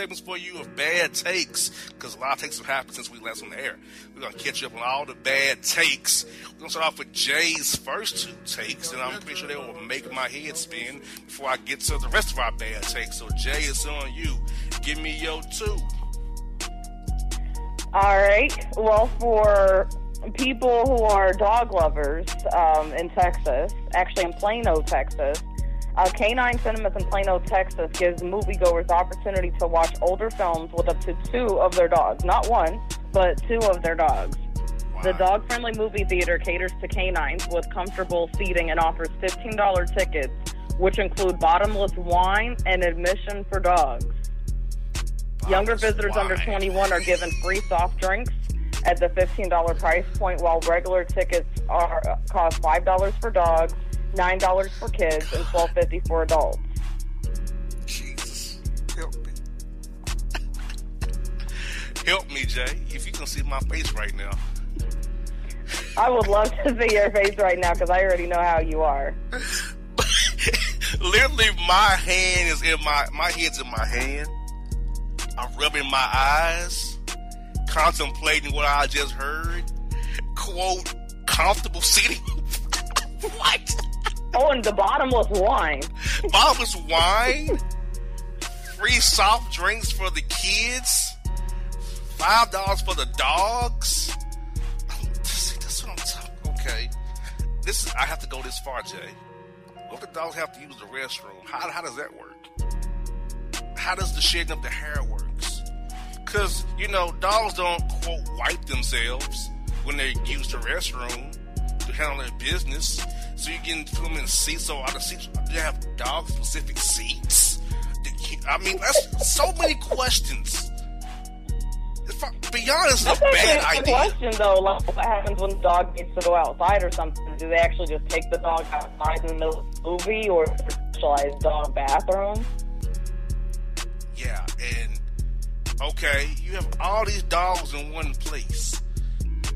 segments for you of bad takes because a lot of takes have happened since we last on the air. We're gonna catch up on all the bad takes. We're gonna start off with Jay's first two takes, and I'm pretty sure they will make my head spin before I get to the rest of our bad takes. So Jay, it's on you. Give me your two. All right. Well, for people who are dog lovers um, in Texas, actually in Plano, Texas, uh, Canine Cinemas in Plano, Texas gives moviegoers the opportunity to watch older films with up to two of their dogs. Not one, but two of their dogs. The dog friendly movie theater caters to canines with comfortable seating and offers $15 tickets, which include bottomless wine and admission for dogs. Younger visitors under 21 are given free soft drinks at the $15 price point, while regular tickets are uh, cost $5 for dogs, $9 for kids, and $12.50 for adults. Jesus, help me. help me, Jay. If you can see my face right now. I would love to see your face right now because I already know how you are. Literally, my hand is in my my head's in my hand. I'm rubbing my eyes, contemplating what I just heard. Quote, comfortable seating. what? Oh, and the bottomless wine. Bottomless wine? Free soft drinks for the kids? Five dollars for the dogs? That's what I'm talking. Okay, this is. I have to go this far, Jay. What if the dogs have to use the restroom? How, how does that work? How does the shedding of the hair works? Because you know, dogs don't quote wipe themselves when they use the restroom their business. So you can put them in seats. So are the seats? Do they have dog specific seats? I mean, that's so many questions. I, be honest, it's a bad idea. question, though. Like, what happens when the dog needs to go outside or something? Do they actually just take the dog outside in the middle of the movie, or is specialized dog bathroom? Yeah, and okay, you have all these dogs in one place.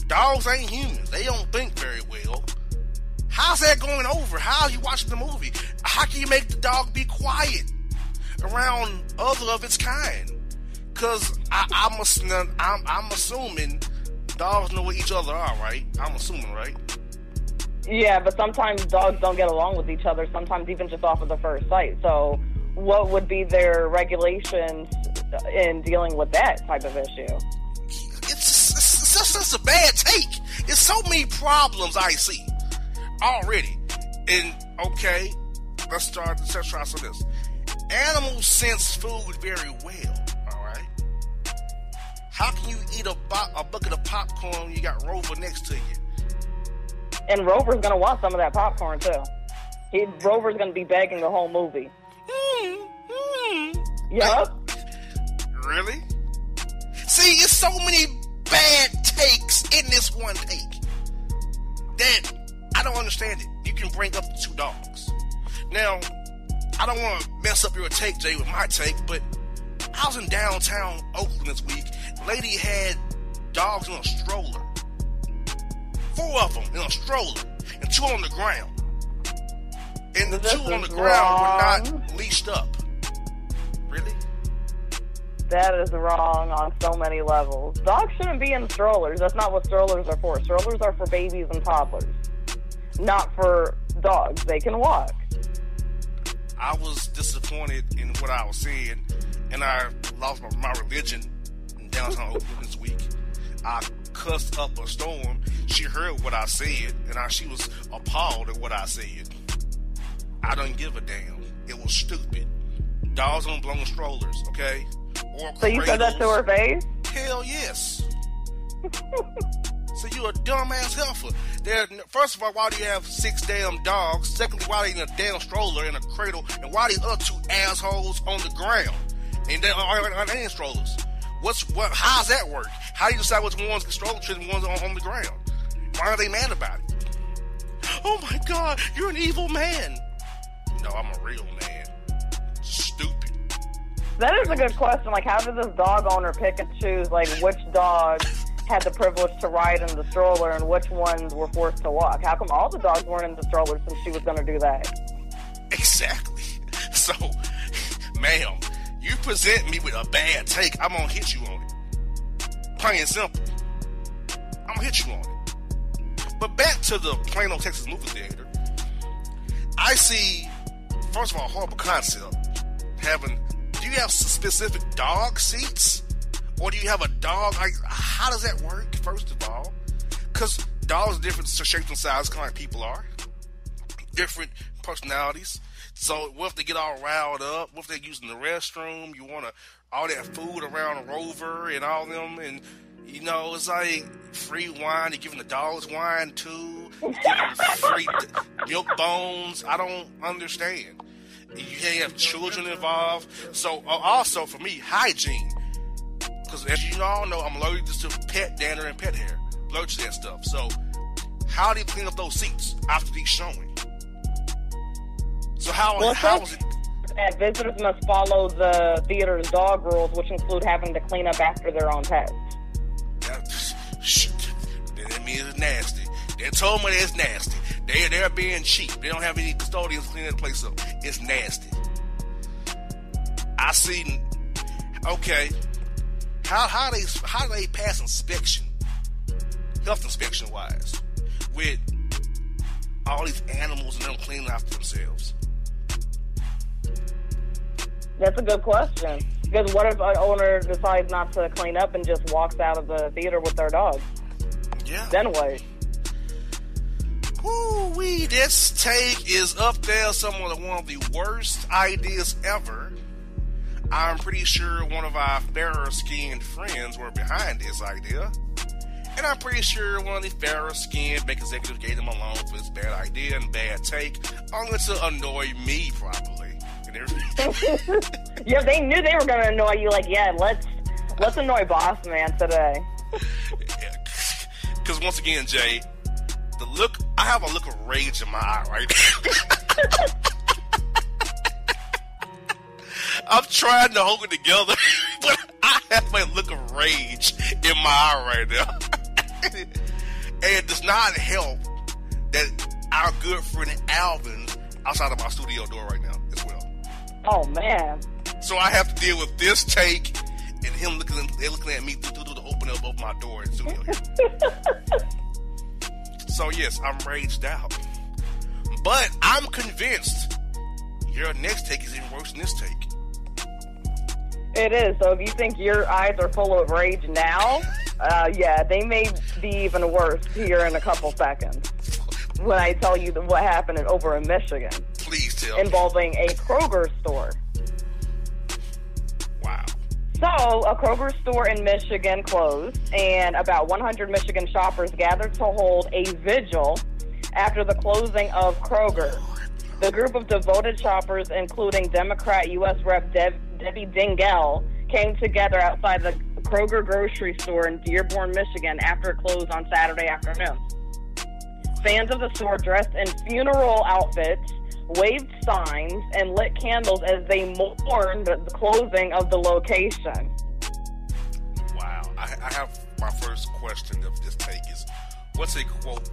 Dogs ain't humans. They don't think very well. How's that going over? How you watching the movie? How can you make the dog be quiet around other of its kind? Cause I, I'm, ass- I'm I'm assuming dogs know what each other are, right? I'm assuming, right? Yeah, but sometimes dogs don't get along with each other. Sometimes even just off of the first sight. So, what would be their regulations in dealing with that type of issue? It's a bad take. It's so many problems I see already. And okay, let's start. Let's try some this. Animals sense food very well. All right. How can you eat a, bo- a bucket of popcorn when you got Rover next to you? And Rover's gonna want some of that popcorn too. He, Rover's gonna be begging the whole movie. Mm-hmm. Yup. Really? See, it's so many bad takes in this one take that I don't understand it. You can bring up the two dogs. Now, I don't want to mess up your take, Jay, with my take, but I was in downtown Oakland this week. Lady had dogs in a stroller. Four of them in a stroller, and two on the ground. And the This two on the ground were not leashed up. That is wrong on so many levels. Dogs shouldn't be in strollers. That's not what strollers are for. Strollers are for babies and toddlers, not for dogs. They can walk. I was disappointed in what I was seeing, and I lost my, my religion in downtown Oakland this week. I cussed up a storm. She heard what I said, and I, she was appalled at what I said. I don't give a damn. It was stupid. Dogs don't belong in strollers, okay? So you said that to her face? Hell yes. so you a dumbass helper. There, first of all, why do you have six damn dogs? Secondly, why are they in a damn stroller in a cradle? And why are these other two assholes on the ground? And they are, are in strollers. What's what? How's that work? How do you decide which ones can stroller and ones on, on the ground? Why are they mad about it? Oh my God, you're an evil man. No, I'm a real man. Stupid. That is a good question. Like, how did this dog owner pick and choose, like, which dogs had the privilege to ride in the stroller and which ones were forced to walk? How come all the dogs weren't in the stroller since she was going to do that? Exactly. So ma'am, you present me with a bad take, I'm gonna hit you on it. Plain and simple. I'm gonna hit you on it. But back to the Plano, Texas movie theater. I see, first of all, horrible concept. Having, do you have specific dog seats? Or do you have a dog? Like, how does that work, first of all? Because dogs are different shapes and sizes, kind of like people are. Different personalities. So what if they get all riled up? What if they're using the restroom? You want to all that food around Rover and all them, and you know it's like free wine. You're giving the dogs wine too. You're giving free milk bones. I don't understand. You can't have children involved. So uh, also for me, hygiene. Because as you all know, I'm allergic to pet dander and pet hair. Allergic to that stuff. So how do you clean up those seats after these showing? So how well, how was it? That visitors must follow the theater's dog rules, which include having to clean up after their own pets. That, that means it's nasty. They told me it's nasty. They they're being cheap. They don't have any custodians cleaning the place up. It's nasty. I see. Okay, how how they how do they pass inspection, health inspection wise, with all these animals and them cleaning after themselves? That's a good question. Because what if an owner decides not to clean up and just walks out of the theater with their dog? Yeah. Then what? Ooh, wee, this take is up there some of the, one of the worst ideas ever. I'm pretty sure one of our fairer skinned friends were behind this idea. And I'm pretty sure one of the fairer skinned bank executives gave them a loan for this bad idea and bad take, only to annoy me, probably. yeah, they knew they were going to annoy you. Like, yeah, let's let's annoy Boss Man today. Because once again, Jay, the look I have a look of rage in my eye right I'm trying to hold it together, but I have a look of rage in my eye right now. and it does not help that our good friend Alvin outside of my studio door right now. As well. Oh man. So I have to deal with this take and him looking looking at me through, through the open up of my door and So yes, I'm raged out. But I'm convinced your next take is even worse than this take. It is. So if you think your eyes are full of rage now, uh, yeah, they may be even worse here in a couple seconds when I tell you what happened over in Michigan. Please tell. Involving me. a Kroger store. So, a Kroger store in Michigan closed, and about 100 Michigan shoppers gathered to hold a vigil after the closing of Kroger. The group of devoted shoppers, including Democrat U.S. Rep. Debbie Dingell, came together outside the Kroger grocery store in Dearborn, Michigan after it closed on Saturday afternoon. Fans of the store dressed in funeral outfits waved signs, and lit candles as they mourned the closing of the location. Wow. I, I have my first question of this take is what's a quote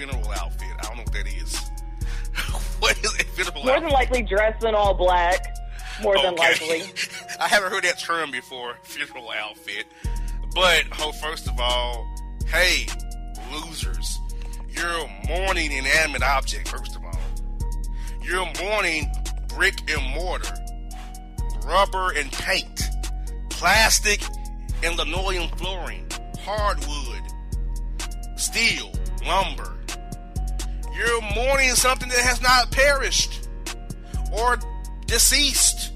funeral outfit? I don't know what that is. what is a funeral More outfit? than likely dressed in all black. More okay. than likely. I haven't heard that term before, funeral outfit. But, oh, first of all, hey, losers, you're a mourning inanimate object, first of all. You're mourning brick and mortar, rubber and paint, plastic and linoleum flooring, hardwood, steel, lumber. You're mourning something that has not perished or deceased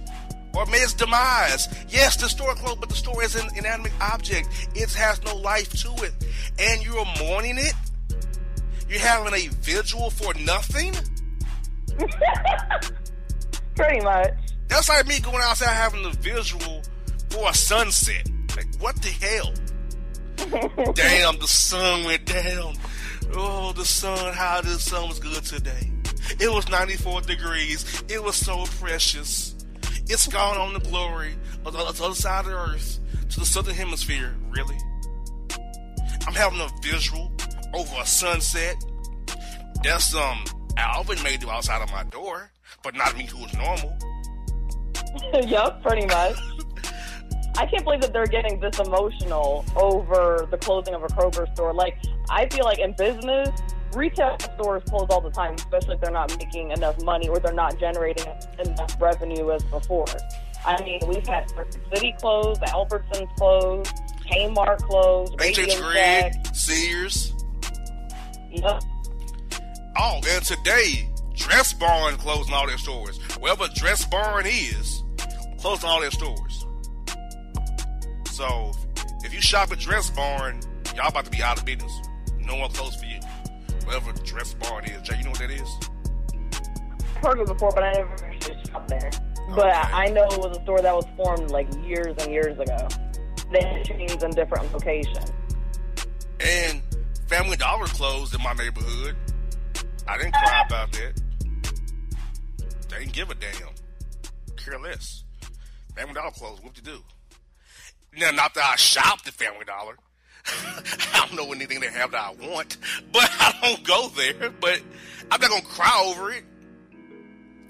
or made its demise. Yes, the store closed, but the store is an inanimate object. It has no life to it. And you're mourning it? You're having a vigil for nothing? Pretty much. That's like me going outside having a visual for a sunset. Like, what the hell? Damn, the sun went down. Oh, the sun, how the sun was good today. It was 94 degrees. It was so precious. It's gone on the glory of the other side of the earth to the southern hemisphere. Really? I'm having a visual over a sunset. That's um Alvin made do outside of my door, but not me who is normal. yep, pretty much. I can't believe that they're getting this emotional over the closing of a Kroger store. Like, I feel like in business, retail stores close all the time, especially if they're not making enough money or they're not generating enough revenue as before. I mean, we've had Circuit City closed, Albertsons closed, Kmart closed, Greg, Shack. Sears. Yep. Oh, and today, Dress Barn closing all their stores. Wherever Dress Barn is, closing all their stores. So, if you shop at Dress Barn, y'all about to be out of business. No one closed for you. Wherever Dress Barn is. Jay, you know what that is? I've heard of it before, but I never actually shopped there. But I know it was a store that was formed like years and years ago. They had chains in different locations. And Family Dollar closed in my neighborhood. I didn't cry about that. They didn't give a damn. Care less. Family Dollar closed. What to do? Now, not that I shop the Family Dollar. I don't know anything they have that I want, but I don't go there. But I'm not gonna cry over it.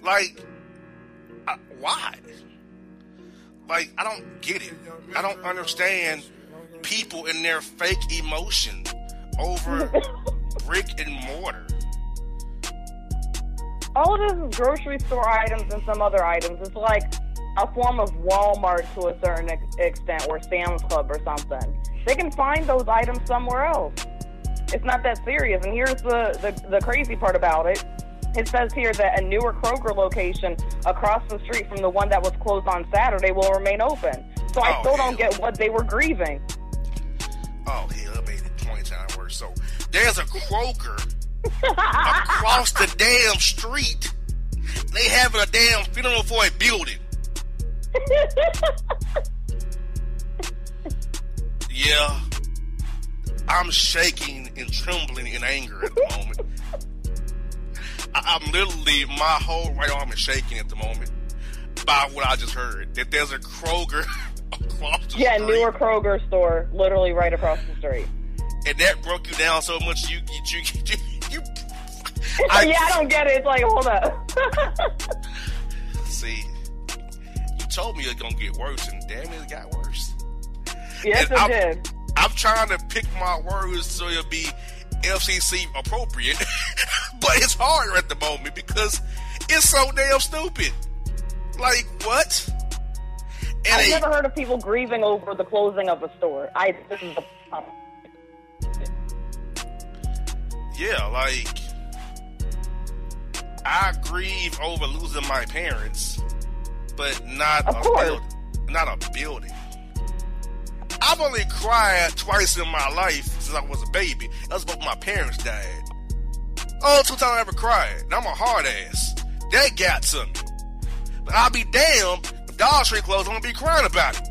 Like, I, why? Like, I don't get it. I don't understand people and their fake emotion over brick and mortar. All it is is grocery store items and some other items. It's like a form of Walmart to a certain ex- extent, or Sam's Club or something. They can find those items somewhere else. It's not that serious. And here's the, the, the crazy part about it. It says here that a newer Kroger location across the street from the one that was closed on Saturday will remain open. So I Oh, still don't get what they were grieving. Oh hell, made it twenty times worse. So there's a Kroger across the damn street. They having a damn funeral for a building. Yeah, I'm shaking and trembling in anger at the moment. I, I'm literally my whole right arm is shaking at the moment by what I just heard. That there's a Kroger across the yeah, street. newer Kroger store, literally right across the street. And that broke you down so much you you you, you, I, yeah, I don't get it. It's like, hold up. see you told me it's gonna get worse and damn it, it got worse yes, And it I'm- did. i'm trying to pick my words so it'll be fcc appropriate but it's hard at the moment because it's so damn stupid like what and I've a- never heard of people grieving over the closing of a store. I this is the yeah like i grieve over losing my parents but not Of a course. build, not a building. I've only cried twice in my life since i was a baby. That's both my parents died. Oh two times i ever cried and i'm a hard ass. That got to me. But i'll be damned if dollar tree closed i'm gonna be crying about it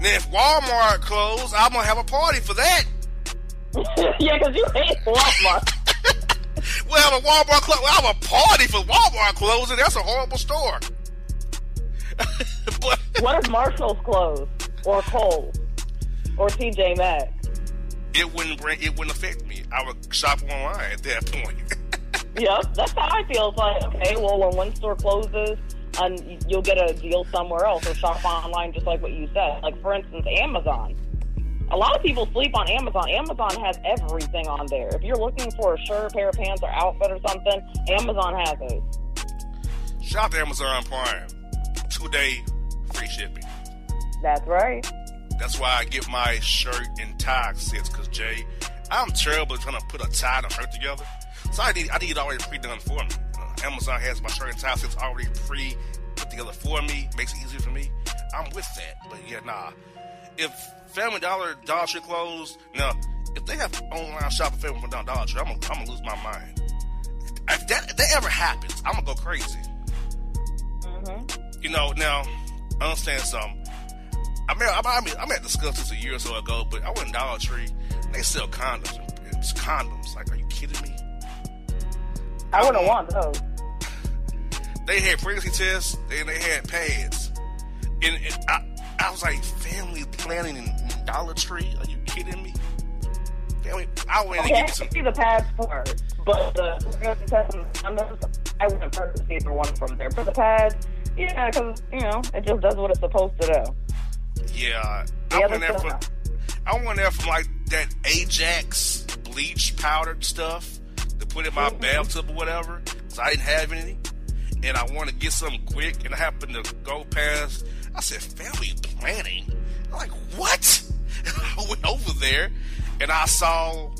and then if walmart closed i'm gonna have a party for that yeah, because you hate Walmart. We'll have a Walmart close. We'll have a party for Walmart closing. That's a horrible store. but what if Marshalls closed or Kohl's or TJ Maxx? it wouldn't bring. It wouldn't affect me. I would shop online at that point. Yep, that's how I feel. It's like, okay, well, when one store closes, and you'll get a deal somewhere else or shop online, just like what you said. Like for instance, Amazon. A lot of people sleep on Amazon. Amazon has everything on there. If you're looking for a shirt, pair of pants, or outfit or something, Amazon has it. Shop Amazon Prime. Two day free shipping. That's right. That's why I get my shirt and tie sets. Cause Jay, I'm terrible at trying to put a tie and a shirt together. So I need I need it already pre done for me. Amazon has my shirt and tie sets already pre put together for me. Makes it easier for me. I'm with that. But yeah, nah. If Family Dollar, Dollar Tree closed, now if they have online shopping Family Dollar, Dollar Tree, I'm gonna, I'm gonna lose my mind. If that, if that ever happens, I'm gonna go crazy. hmm You know, now I understand something. I mean, I, I mean, I met discussed this a year or so ago, but I went to Dollar Tree. And they sell condoms. And it's condoms. Like, are you kidding me? I wouldn't want those. They had pregnancy tests and they had pads. And, and I, I was like, family planning in, Dollar Tree? Are you kidding me? Family, I went and Okay, I give me some. see the pads part, but the pregnancy test and condoms, I wouldn't purchase either one from there. But the pads, yeah, because you know it just does what it's supposed to do. Yeah, The I other went there for I went there for like that Ajax bleach powdered stuff put in my bathtub or whatever. Cause I didn't have any, and I wanted to get something quick, and I happened to go past. I said family planning. I'm like what? I went over there, and I saw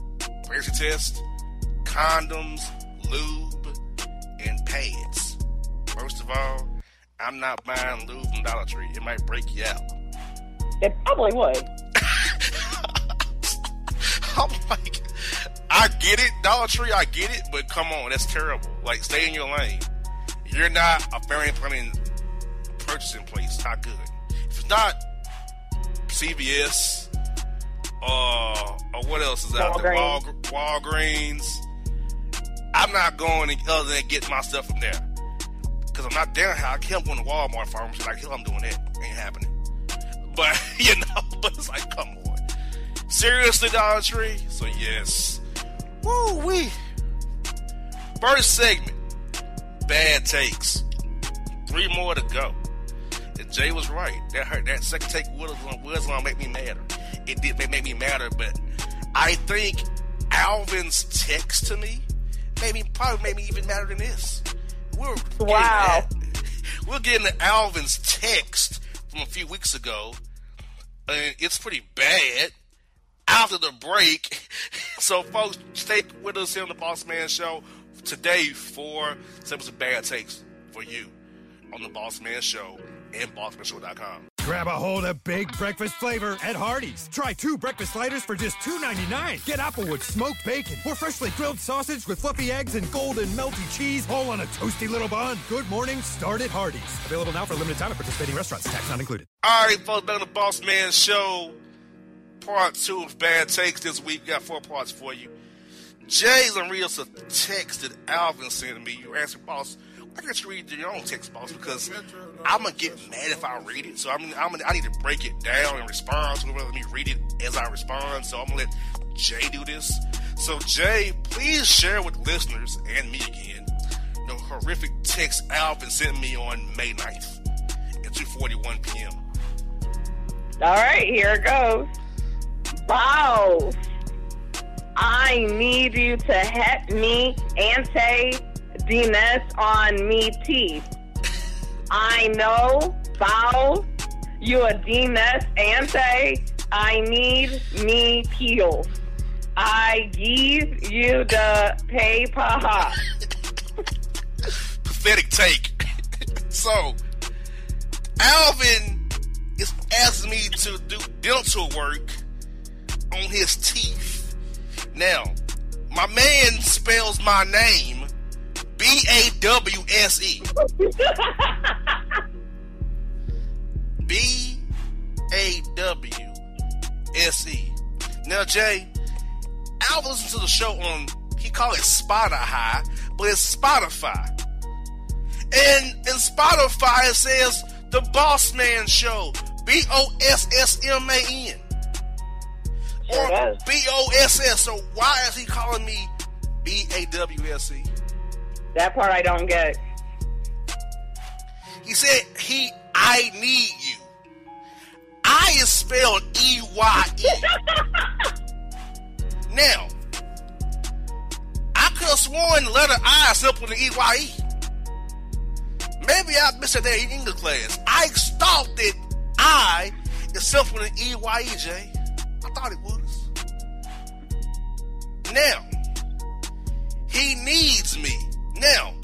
pregnancy test, condoms, lube, and pads. First of all, I'm not buying lube from Dollar Tree. It might break you out. It probably would. I'm like, I get it, Dollar Tree, I get it, but come on, that's terrible. Like, stay in your lane. You're not a family planning purchasing place. It's not good. If it's not CVS, uh, or what else is out there? Wal- Walgreens. I'm not going other than getting my stuff from there. Because I'm not down here. I can't go to Walmart pharmacy like, hell, I'm doing that. Ain't happening. But, you know, but it's like, come on. Seriously, Dollar Tree? So, yes. Woo wee. First segment bad takes. Three more to go. And Jay was right. That hurt. That second take was gonna, was gonna make me madder. It did make, make me madder, but I think Alvin's text to me made me probably made me even madder than this. We're getting Wow. at- we're getting to Alvin's text from a few weeks ago, and it's pretty bad. After the break, so folks, stay with us here on the Boss Man Show today for some of bad takes for you on the Boss Man Show and BossManShow.com. Grab a hold of big breakfast flavor at Hardee's. Try two breakfast sliders for just $2.99. Get Applewood smoked bacon or freshly grilled sausage with fluffy eggs and golden melty cheese, all on a toasty little bun. Good morning, start at Hardee's. Available now for a limited time at participating restaurants. Tax not included. All right, folks, back on the Boss Man Show. Part two of Bad Takes this week. Got four parts for you. Jay's and a text that Alvin sent to me. You answer, boss. Why can't you read your own text, boss? Because I'm gonna get mad if I read it. So I'm, I'm gonna, I need to break it down and respond. So let me read it as I respond. So I'm gonna let Jay do this. So Jay, please share with listeners and me again the horrific text Alvin sent me on May 9th at 2:41 p.m. All right, here it goes. Boss, I need you to help me ante Dines on me teeth. I know, boss, you a Dines ante. I need me peels. I give you the paper. pathetic take. so, Alvin is asking me to do dental work on his teeth. Now, my man spells my name B A W S E. B A W S E. Now, Jay, Alvin listens to the show on, he called it Spotify, but it's Spotify. And in Spotify it says the Boss Man Show. B O S S M A N. Sure Or. B O S S. So why is he calling me B A W S E? that part I don't get. He said he I need you. I is spelled E Y E. Now, I could have sworn the letter I is simple than E Y E. Maybe I missed it there in English class. I thought that I is simple than E Y E, Jay. I thought it was. Now, he needs me. Now,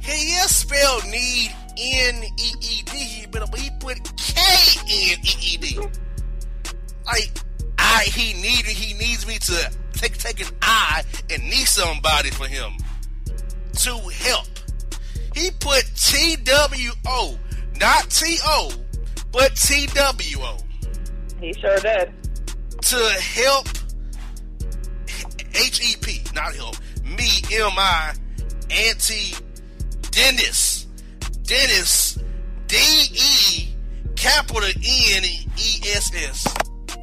he is spelled need N E E D, but he put K N E E D. Like I, he needed, he needs me to take take an I and need somebody for him to help. He put T W O, not T O, but T W O He sure did. to help H E P, not help me, M I, Auntie Dennis, Dennis, D E, capital N E S S.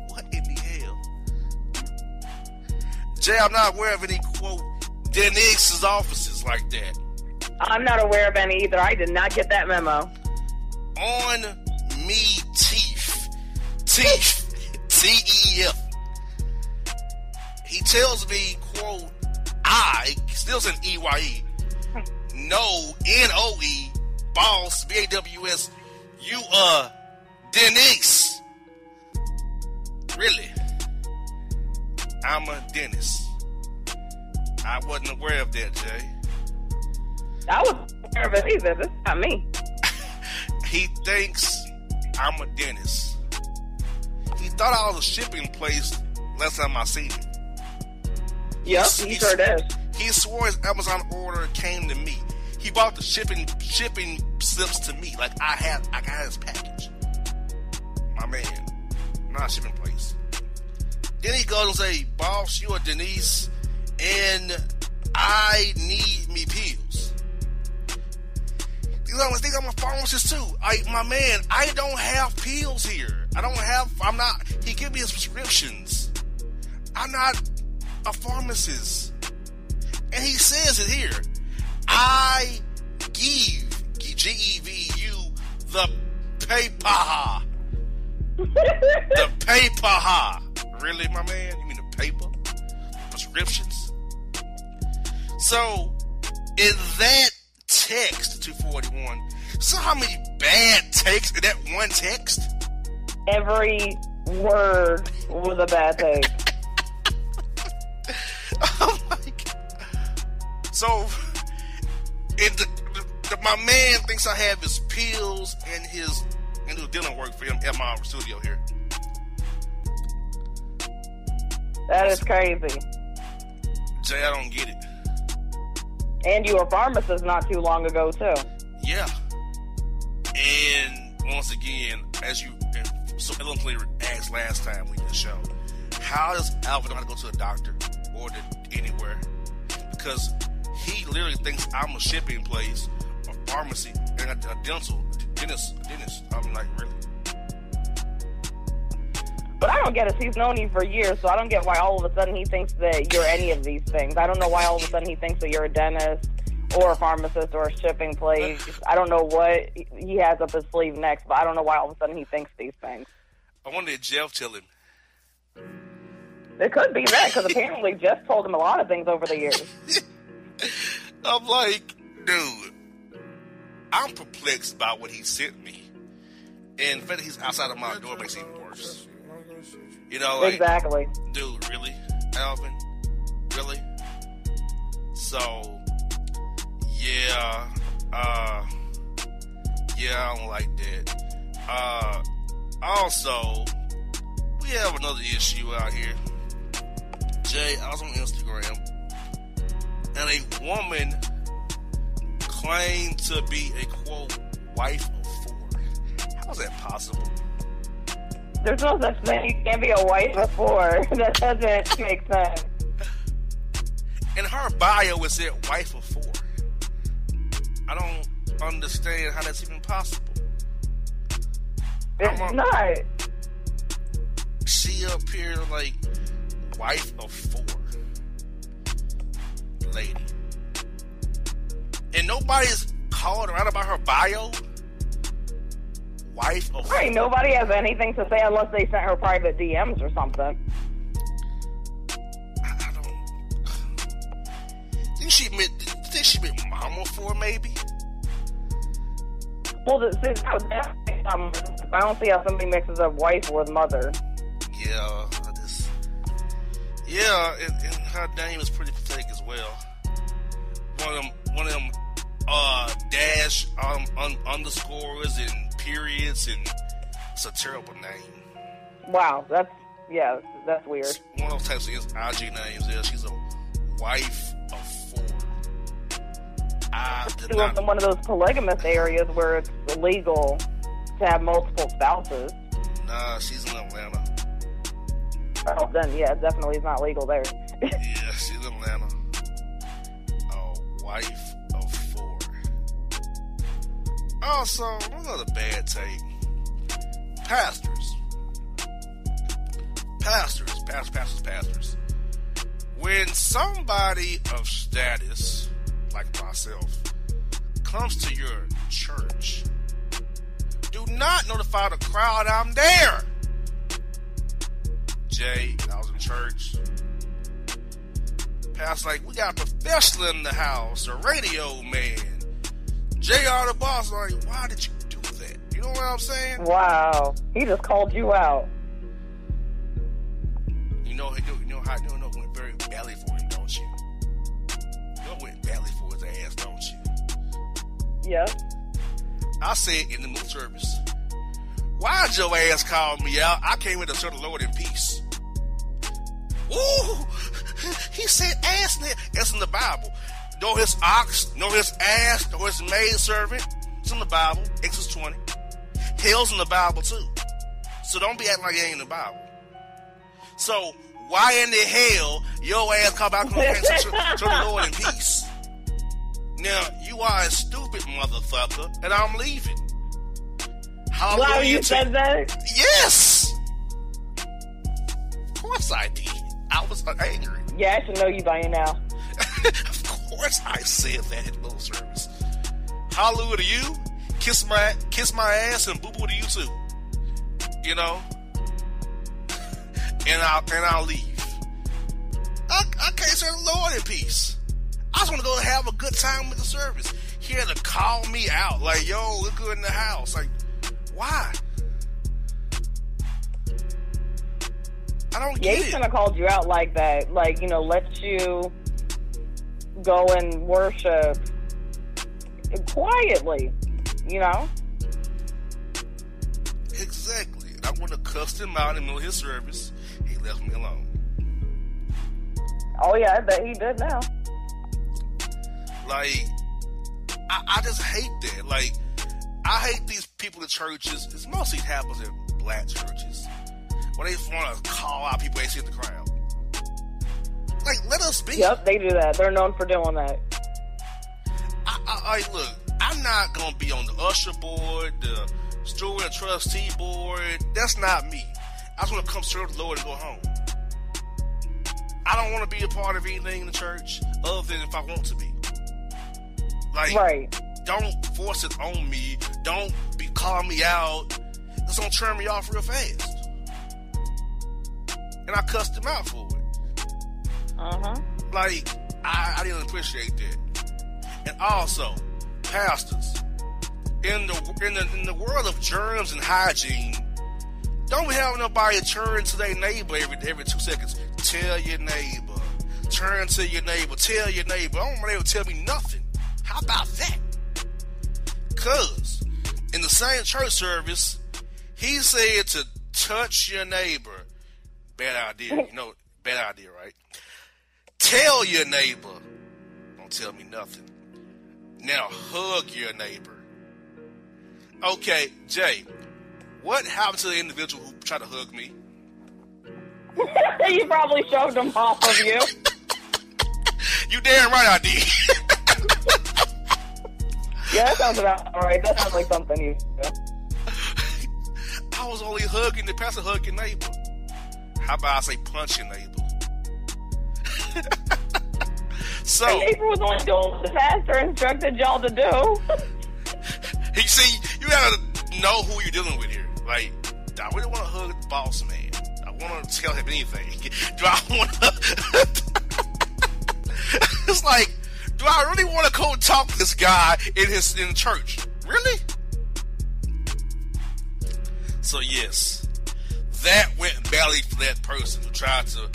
What in the hell? Jay, I'm not aware of any quote Dennis's offices like that. I'm not aware of any either. I did not get that memo. On me teeth. Teeth. T-E-F. He tells me, quote, I, still an E-Y-E, no, N-O-E, boss, B-A-W-S, you, uh, Denise. Really? I'm a dentist. I wasn't aware of that, Jay. I was aware of it either. This is not me. He thinks I'm a dentist. He thought I was a shipping place last time I seen him. Yep, He's- he he's- sure does. He swore his Amazon order came to me. He bought the shipping shipping slips to me, like I had I got his package. My man, not a shipping place. Then he goes and say, "Boss, you are Denise, and I need me pills." These are these are my pharmacist too. I my man, I don't have pills here. I don't have. I'm not. He give me his prescriptions. I'm not a pharmacist. And he says it here. I give G E V U the paper. The paper. Really, my man? You mean the paper? Prescriptions? So, in that text, 241, so how many bad takes in that one text? Every word was a bad take. Oh I'm like, so, if the, the, my man thinks I have his pills and his and do dental work for him at my studio here. That is crazy. Jay, I don't get it. And you were a pharmacist not too long ago too. Yeah. And once again, as you so eloquently asked last time we did the show, how does Alvin know how to go to a doctor or anywhere? Because he literally thinks I'm a shipping place, a pharmacy, and a, a dental dentist. Dentist. I'm like, really? But I don't get it. He's known you for years, so I don't get why all of a sudden he thinks that you're any of these things. I don't know why all of a sudden he thinks that you're a dentist or a pharmacist or a shipping place. I don't know what he has up his sleeve next, but I don't know why all of a sudden he thinks these things. I wonder if Jeff tell him. It could be that because apparently Jeff told him a lot of things over the years. I'm like, dude, I'm perplexed by what he sent me. And the fact that he's outside of my door makes it even worse. You know, like, exactly. dude, really, Alvin, really. So, yeah, uh, yeah, I don't like that. Uh, also, we have another issue out here. I was on Instagram, and a woman claimed to be a quote wife of four. How is that possible? There's no such thing. You can't be a wife of four. That doesn't make sense. In her bio, was it said wife of four. I don't understand how that's even possible. It's a- not. She up here like wife of four. Lady. And nobody's called out about her bio. Wife of Right, nobody has anything to say unless they sent her private DMs or something. I I don't. Think she meant? Think she meant mama for maybe? Well, the, see, that would definitely, um, I don't see how somebody mixes up wife with mother. Yeah. Yeah, and, and her name is pretty pathetic as well. One of them, one of them, uh, dash um, un, underscores and periods, and it's a terrible name. Wow, that's yeah, that's weird. It's one of those types of IG names. Yeah, she's a wife of four. I She not. in one of those polygamous areas where it's illegal to have multiple spouses. Nah, she's in Atlanta. Oh, then yeah, definitely it's not legal there. Yeah, she's Atlanta. A wife of four. Also, another bad take. Pastors. Pastors, pastors, pastors, pastors. When somebody of status, like myself, comes to your church, do not notify the crowd I'm there. Jay, I was in church. Pastor like, we got a professional in the house, a radio man. JR the boss, like, why did you do that? You know what I'm saying? Wow. He just called you out. You know, you know how you know it went very badly for him, don't you? You know it went badly for his ass, don't you? Yep. I said in the middle service, why'd your ass call me out? I came in to serve the Lord in peace. Ooh, he said ass there. It's in the Bible. Know his ox, know his ass, know his maid servant. It's in the Bible, Exodus 20. Hell's in the Bible too. So don't be acting like it ain't in the Bible. So why in the hell your ass come back to, to, to the Lord in peace? Now you are a stupid motherfucker, and I'm leaving. How Wow, you to- said that? Yes. Of course I did. I was angry. Yeah, I should know you by now. of course I said that in little service. Hallelujah to you. Kiss my kiss my ass and boo boo to you too. You know? And I'll and I'll leave. I, I can't serve the Lord in peace. I just want to go have a good time with the service. Here to call me out, like, yo, look good in the house. Like, why? I don't Yeah, get he it. shouldn't have called you out like that. Like, you know, let you go and worship quietly, you know? Exactly. I want to cuss him out in the middle of his service. He left me alone. Oh, yeah, I bet he did now. Like, I, I just hate that. Like, I hate these people in churches. It's mostly happens in black churches. Where they want to call out people they see in the crowd. Like, let us be. Yep, they do that. They're known for doing that. I, I, I look. I'm not gonna be on the usher board, the steward and trustee board. That's not me. I just want to come serve the Lord and go home. I don't want to be a part of anything in the church other than if I want to be. Like, Right. Don't force it on me. Don't be calling me out. It's gonna turn me off real fast. And I cussed him out for it. Uh huh. Like, I, I didn't appreciate that. And also, pastors, in the in the in the world of germs and hygiene, don't having nobody turn to their neighbor every every two seconds. Tell your neighbor. Turn to your neighbor. Tell your neighbor. I don't want to tell me nothing. How about that? Cause in the same church service, he said to touch your neighbor. Bad idea. You know, bad idea, right? Tell your neighbor. Don't tell me nothing. Now hug your neighbor. Okay, Jay, what happened to the individual who tried to hug me? you probably shoved him off of you. You damn right I did. Yeah, that sounds about all right. That sounds like something you do. I was only hugging the pastor hug your neighbor. How about I say punch your neighbor? so The neighbor was only doing what the pastor instructed y'all to do. you see, you gotta know who you're dealing with here. Like, I really want to hug the boss man? I want to tell him anything. Do I want to? it's like, do I really want to go talk to this guy in his in church? Really? So yes, that went badly for that person who tried to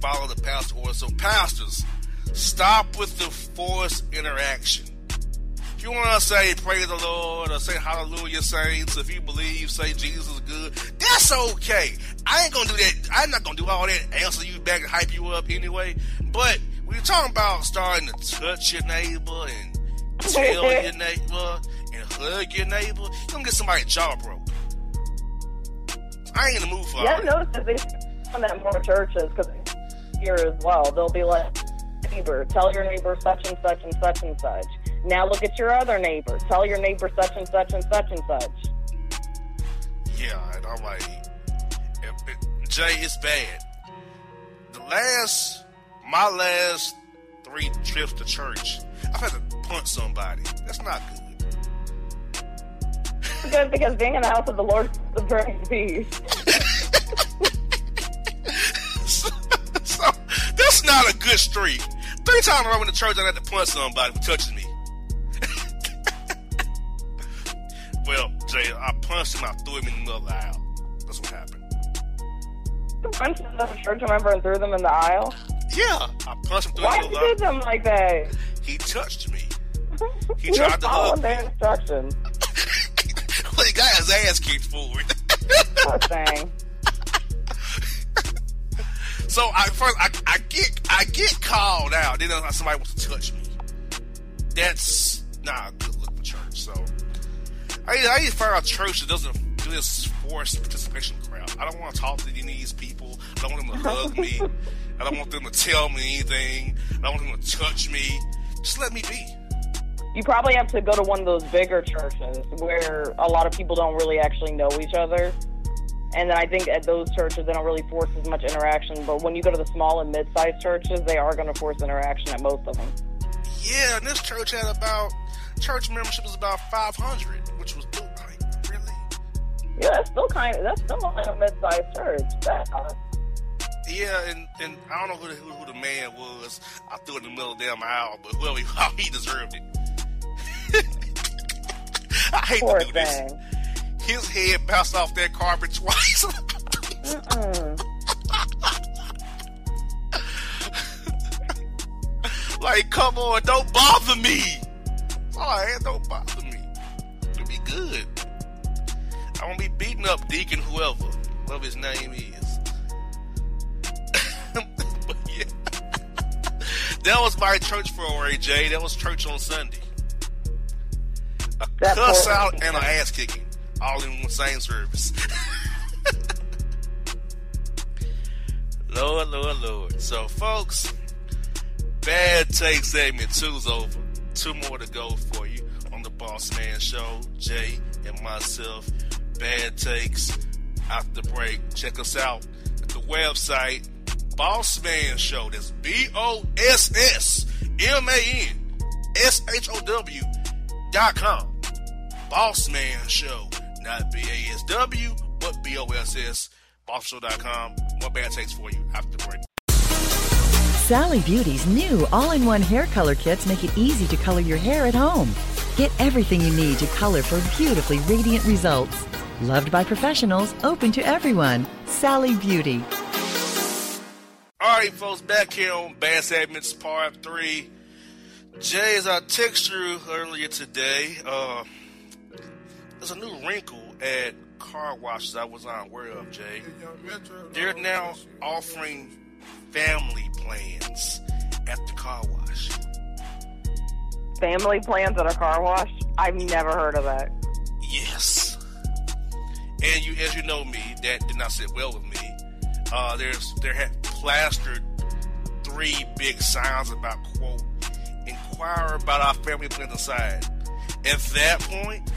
follow the pastor order. So pastors, stop with the forced interaction. If you want to say praise the Lord or say hallelujah, saints, if you believe, say Jesus is good, that's okay. I ain't gonna do that. I'm not gonna do all that, answer you back and hype you up anyway. But when you're talking about starting to touch your neighbor and tell your neighbor and hug your neighbor, you're gonna get somebody's jaw broke. I ain't in the mood for that. Yeah, all that. noticed that they've done that more churches because here as well. They'll be like, neighbor, tell your neighbor such and such and such and such. Now look at your other neighbor. Tell your neighbor such and such and such and such. Yeah, and I'm like, Jay, it's bad. The last, my last three trips to church, I've had to punch somebody. That's not good. Good because being in the house of the Lord brings peace. so, so, that's not a good streak. Three times I went to church, I had to punch somebody who touches me. well, Jay, I punched him, I threw him in the middle of the aisle. That's what happened. Punched another church member and threw them in the aisle. Yeah, I punched him through Why the you did of like that? He touched me. He You tried to hug me. their instructions. well, he got his ass kicked forward. Poor thing. So I first I, I get I get called out. Then uh, somebody wants to touch me. That's not a good look for church. So I I need to find a church that doesn't do this forced participation crap. I don't want to talk to any of these people. I don't want them to hug me. I don't want them to tell me anything. I don't want them to touch me. Just let me be. You probably have to go to one of those bigger churches where a lot of people don't really actually know each other. And then I think at those churches they don't really force as much interaction. But when you go to the small and mid-sized churches, they are going to force interaction at most of them. Yeah, and this church had about church membership was about five hundred, which was like really. Yeah, that's still kind of that's still like a mid-sized church. That, uh, Yeah, and, and I don't know who the, who, who the man was. I threw it in the middle of the damn aisle, but whoever he, he deserved it. I hate poor to do this. His head bounced off that carpet twice. Like, come on, don't bother me. All right, don't bother me. It'll be good. I won't be beating up Deacon whoever, whoever his name is. That was my church for AJ. That was church on Sunday. A That cuss out and an ass kicking, all in one same service. Lord, Lord, Lord. So, folks, bad take segment two's over. Two more to go for you on the Boss Man Show. Jay and myself. Bad takes after break. Check us out at the website Boss Man Show. That's B O S S M A N S H O W dot com. Boss Man Show, not B A S W, but B O S S. BossShow.com. More bad takes for you after the break. Sally Beauty's new all-in-one hair color kits make it easy to color your hair at home. Get everything you need to color for beautifully radiant results. Loved by professionals, open to everyone. Sally Beauty. All right, folks, back here on Bass Segments Part 3. Jay, as I texted you earlier today, uh, there's a new wrinkle at car washes I was unaware of, Jay. They're now offering family plans at the car wash. Family plans at a car wash? I've never heard of that. Yes. And you, as you know me, that did not sit well with me. Uh, there's there had plastered three big signs about quote inquire about our family plans aside. At that point,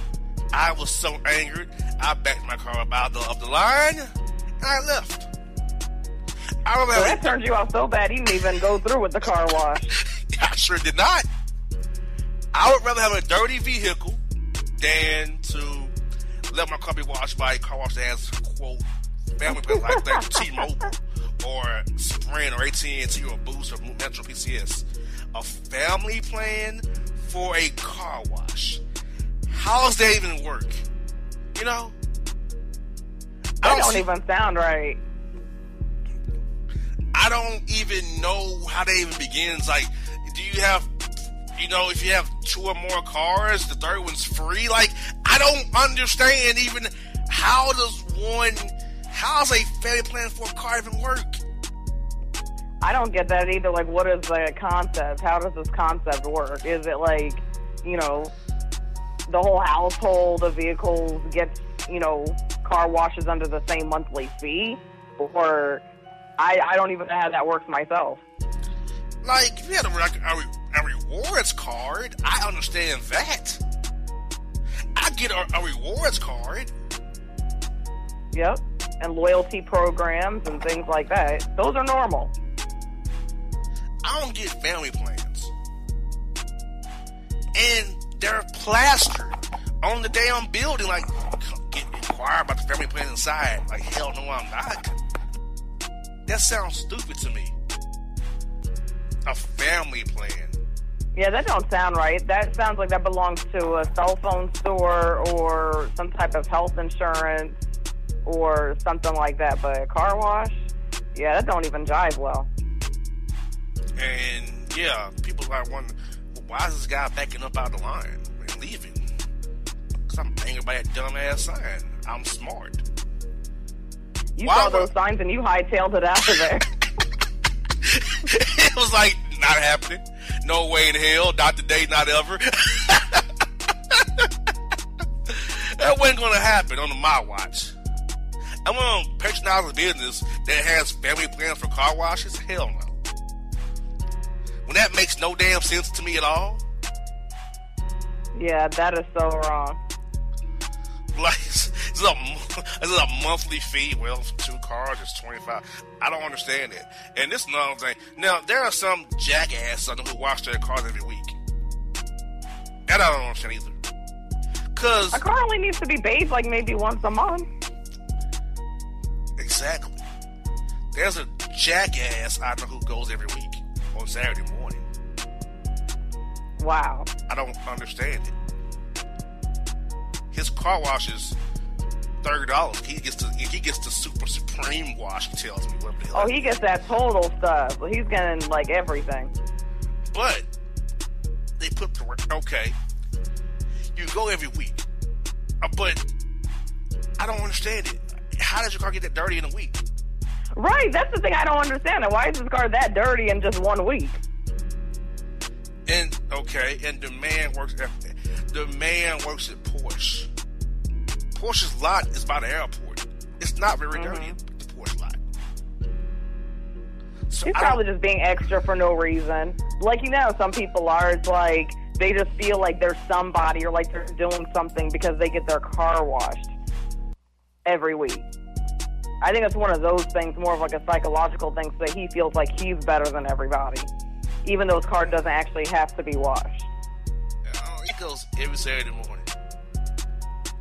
I was so angered, I backed my car up out the, of the line and I left. I remember So having- that turned you off so bad you didn't even go through with the car wash. I sure did not. I would rather have a dirty vehicle than to let my car be washed by a car wash that has quote family plans like that T-Mobile or Sprint or AT&T or Boost or Metro PCS. A family plan for a car wash. How does that even work? You know, That don't see- even sound right. I don't even know how that even begins. Like, do you have, you know, if you have two or more cars, the third one's free? Like, I don't understand even how does one, how does a family plan for a car even work? I don't get that either. Like, what is the concept? How does this concept work? Is it like, you know, the whole household of vehicles gets, you know, car washes under the same monthly fee? Or I, I don't even know how that works myself. Like, if you had a, a, re- a rewards card, I understand that. I get a, a rewards card. Yep. And loyalty programs and things like that. Those are normal. I don't get family plans. and they're plastered on the damn building. Like, get inquired about the family plan inside. Like, hell no, I'm not. That sounds stupid to me. A family plan. Yeah, that don't sound right. That sounds like that belongs to a cell phone store or some type of health insurance or something like that. But a car wash, yeah, that don't even jive well. And yeah, people are wondering, why is this guy backing up out of the line and leaving? Because I'm angry by that dumbass sign. I'm smart. You Why saw those signs and you hightailed it out of there. it was like not happening. No way in hell. Not today. Not ever. that wasn't going to happen on my watch. I'm to patronize a business that has family plans for car washes. Hell no. When that makes no damn sense to me at all. yeah, that is so wrong. Like, is it a, mo- is a monthly fee? Well, for two cars, it's 25 I don't understand it. And this is another thing. Now, there are some jackass I know who wash their cars every week. That I don't understand either. Because, A car only needs to be bathed like maybe once a month. Exactly. There's a jackass I know who goes every week on Saturday morning. Wow. I don't understand it. His car wash is thirty dollars. He gets the he gets the super supreme wash. He tells me what the hell. Oh, he gets that total stuff. He's getting like everything. But they put the work. Okay, you go every week, Uh, but I don't understand it. How does your car get that dirty in a week? Right, that's the thing I don't understand. Why is this car that dirty in just one week? And okay, and the man works eh, at the man works at Porsche. Porsche's lot is by the airport. It's not very dirty. Mm-hmm. The Porsche lot. So He's probably just being extra for no reason. Like you know, some people are. It's like they just feel like they're somebody or like they're doing something because they get their car washed every week. I think it's one of those things, more of like a psychological thing, so that he feels like he's better than everybody, even though his car doesn't actually have to be washed. Oh, he goes every Saturday morning.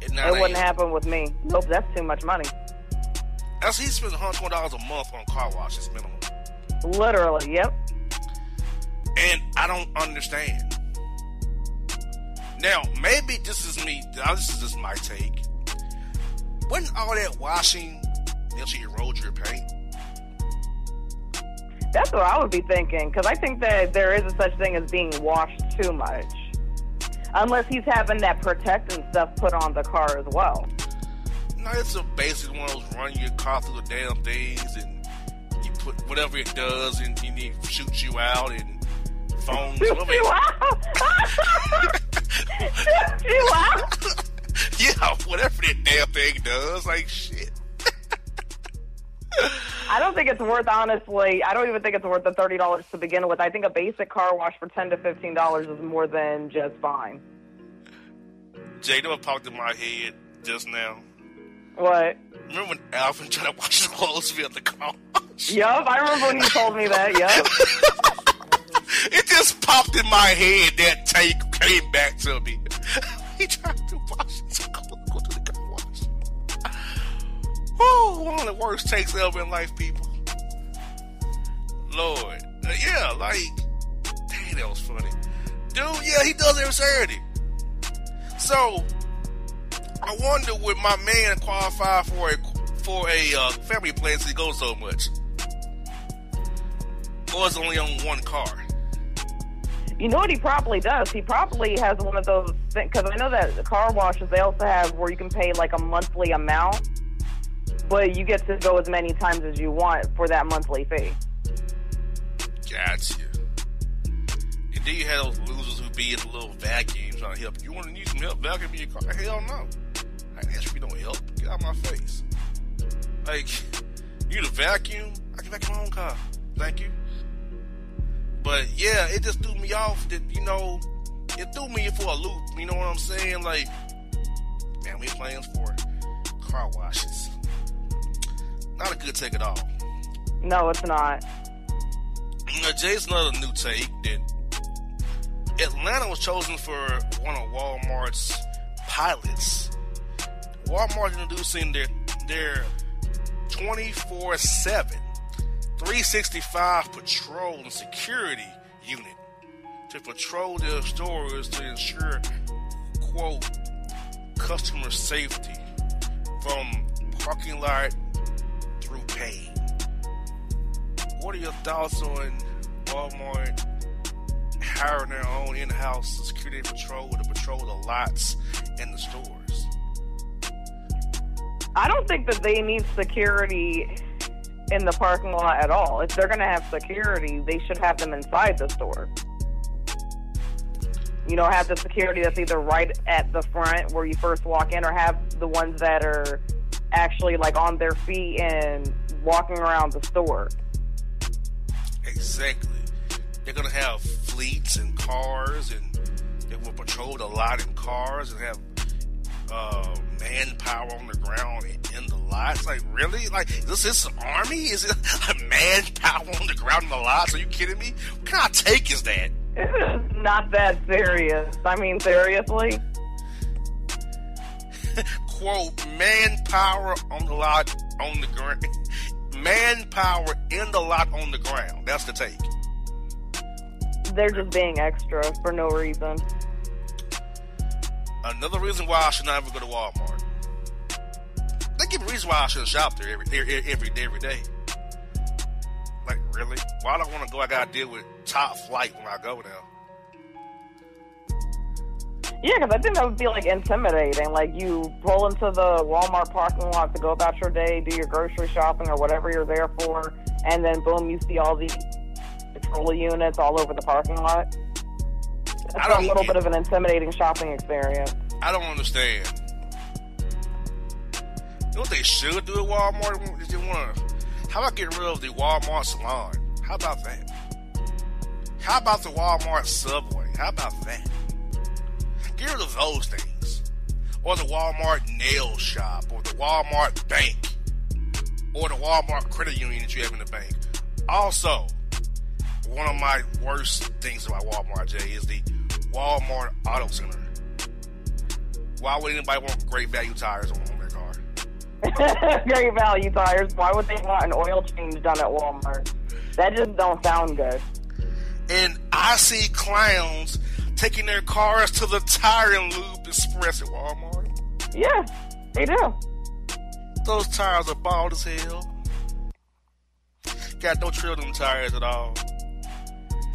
It wouldn't happen with me. Nope, that's too much money. That's he spends $120 a month on car washes minimum. Literally, yep. And I don't understand. Now, maybe this is me. Now, this is just my take. Wouldn't all that washing eventually erode your paint? That's what I would be thinking, because I think that there is a such thing as being washed too much. Unless he's having that protectant stuff put on the car as well. No, it's a basic one of those run your car through the damn things and you put whatever it does and you need shoots you out and phones. Shoot whatever you out! Shoot you out! yeah, whatever that damn thing does, like shit. I don't think it's worth, honestly, I don't even think it's worth the $30 to begin with. I think a basic car wash for 10 to $15 is more than just fine. Jay, what popped in my head just now? What? Remember when Alvin tried to wash his clothes via the car? Yup, I remember when you told me that, yup. It just popped in my head. That take came back to me. he tried to wash his clothes, go to the car wash. Whew, one of the worst takes ever in life, people. Lord. Uh, yeah, like, dang, that was funny. Dude, yeah, he does every Saturday. So, I wonder would my man qualify for a for a uh, family plan since he goes so much? Or only on one car? You know what he probably does? He probably has one of those things, because I know that car washes, they also have where you can pay like a monthly amount, but you get to go as many times as you want for that monthly fee. Gotcha. And then you have those losers who be at the little vacuum trying to help. You want to need some help vacuuming your car? Hell no. I ask you don't help. Get out of my face. Like, you need a vacuum? I can vacuum my own car. Thank you. But yeah, it just threw me off that, you know, it threw me for a loop. You know what I'm saying? Like, man, we plans for car washes. Not a good take at all. No, it's not. Now, Jay's another new take that Atlanta was chosen for one of Walmart's pilots. Walmart introducing their their 24 7 365 patrol and security unit to patrol their stores to ensure quote customer safety from parking lot through pay. What are your thoughts on Walmart hiring their own in-house security patrol to patrol the lots and the stores? I don't think that they need security in the parking lot at all. If they're going to have security, they should have them inside the store. You know, have the security that's either right at the front where you first walk in, or have the ones that are actually like on their feet and walking around the store. Exactly. They're gonna have fleets and cars, and they will patrol the lot in cars and have uh, manpower on the ground in the lots. Like, really? Like, is this is an army? Is it a manpower on the ground in the lots? Are you kidding me? What kind of take is that? It's not that serious. I mean, seriously. Quote, manpower on the lot on the ground. Manpower in the lot on the ground. That's the take. They're just being extra for no reason. Another reason why I should not ever go to Walmart. They give a reason why I shouldn't shop there every, every, every day, every day. Like, really? Why do I want to go? I got to deal with top flight when I go now. Yeah, because I think that would be like intimidating. Like you pull into the Walmart parking lot to go about your day, do your grocery shopping or whatever you're there for, and then boom, you see all these patrol units all over the parking lot. It's I a don't little get- bit of an intimidating shopping experience. I don't understand. You know what they should do at Walmart? Is they want to. How about getting rid of the Walmart salon? How about that? How about the Walmart subway? How about that? Get rid of those things. Or the Walmart nail shop, or the Walmart bank, or the Walmart credit union that you have in the bank. Also, one of my worst things about Walmart, Jay, is the Walmart Auto Center. Why would anybody want great value tires on, on their car? Great value tires. Why would they want an oil change done at Walmart? That just don't sound good. And I see clowns taking their cars to the Tire and Lube Express at Walmart. Yeah, they do. Those tires are bald as hell. Got no tread on them tires at all.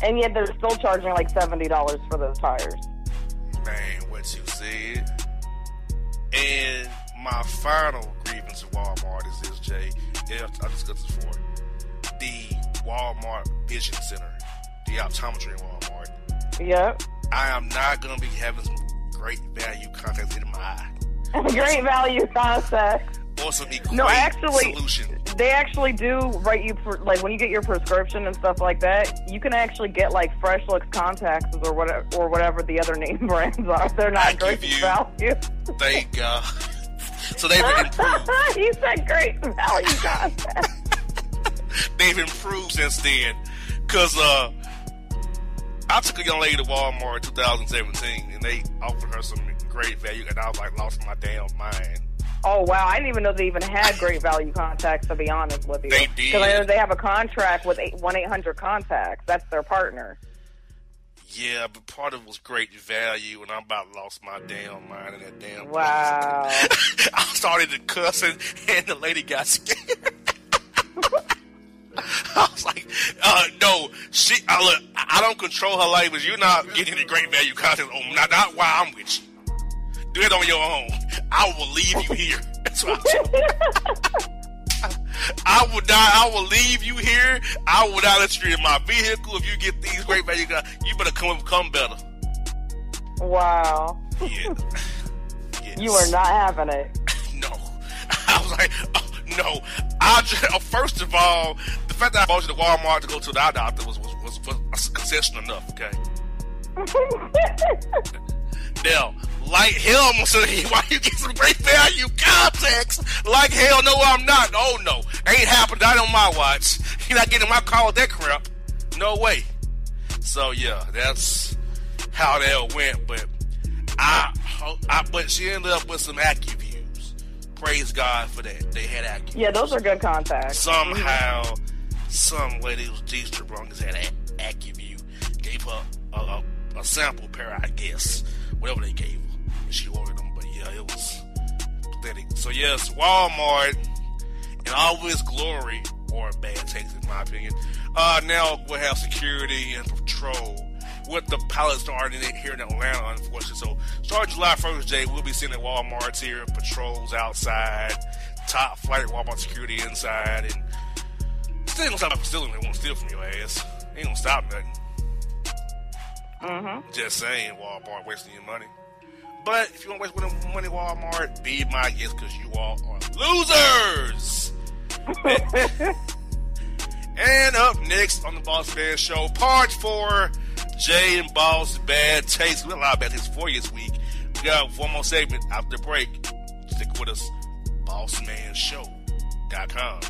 And yet they're still charging like seventy dollars for those tires. Man, what you said. And my final grievance at Walmart is this, Jay. I discussed this before. The Walmart Vision Center, the optometry in Walmart. Yep. I am not going to be having some great value contacts in my eye. Great value concept. Or some equate No, actually, solution. they actually do write you for like when you get your prescription and stuff like that. You can actually get like Fresh Looks contacts or whatever or whatever the other name brands are. They're I not great give you- value. Thank God. so they've improved. you said great value contact. They've improved since then. Cause uh, I took a young lady to Walmart in 2017, and they offered her some great value, and I was like, lost my damn mind. Oh wow, I didn't even know they even had great value contacts. To be honest with you, They did. I know they have a contract with one eight hundred contacts. That's their partner. Yeah, but part of it was great value, and I about lost my damn mind in that damn. Wow. I started to cuss, and, the lady got scared. I was like, uh, no, she, I, look, I don't control her language. You're not getting any great value content on not, not while I'm with you. Do it on your own. I will leave you here. That's what I I will not. I will leave you here. I will not let you in my vehicle if you get these great value. You better come come better. wow. Yeah. Yes. You are not having it. No. I was like, oh, no. I just, uh, first of all, the fact that I bought you to Walmart to go to the eye doctor was was, was, was a concession enough. Okay. Now, like hell, I'm why you get some great value contacts? Like hell, no, I'm not. Oh no, ain't happened. Not on my watch. You're not getting in my with that crap. No way. So yeah, that's how that went, but I, I but she ended up with some Acuvues. Praise God for that. They had Acuvues. Yeah, those are good contacts. Somehow, some lady who's G Strabrongas had Acuvue, gave her a, a, a, sample pair, I guess, whatever they gave she ordered them. But yeah, it was pathetic. So yes, Walmart, in all of its glory, or bad taste in my opinion, uh, now we'll have security and patrol with the pilot starting it here in Atlanta, unfortunately. So, starting July 1st, Jay, we'll be seeing the Walmarts here, patrols outside, top flight Walmart security inside, and still ain't gonna stop stealing. They won't steal from your ass. Ain't gonna stop nothing. Mm-hmm. Just saying, Walmart wasting your money. But if you want to waste money, at Walmart, be my guest because you all are losers. and up next on the Boss Man Show, part four Jay and Boss Bad Taste. We got a lot of bad taste for you this week. We got one more segment after the break. Stick with us. BossManShow.com.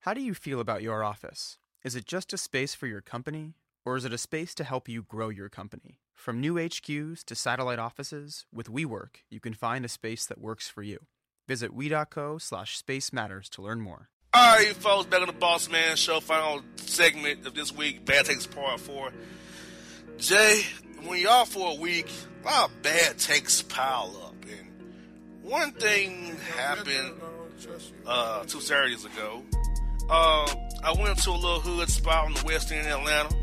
How do you feel about your office? Is it just a space for your company, or is it a space to help you grow your company? From new HQs to satellite offices, with WeWork, you can find a space that works for you. Visit we.co slash space matters to learn more. All right, you folks, back on the Boss Man Show, final segment of this week, Bad Takes Part 4. Jay, when off for a week, a lot of bad takes pile up. And one thing happened uh, two Saturdays ago. Uh, I went to a little hood spot on the west end of Atlanta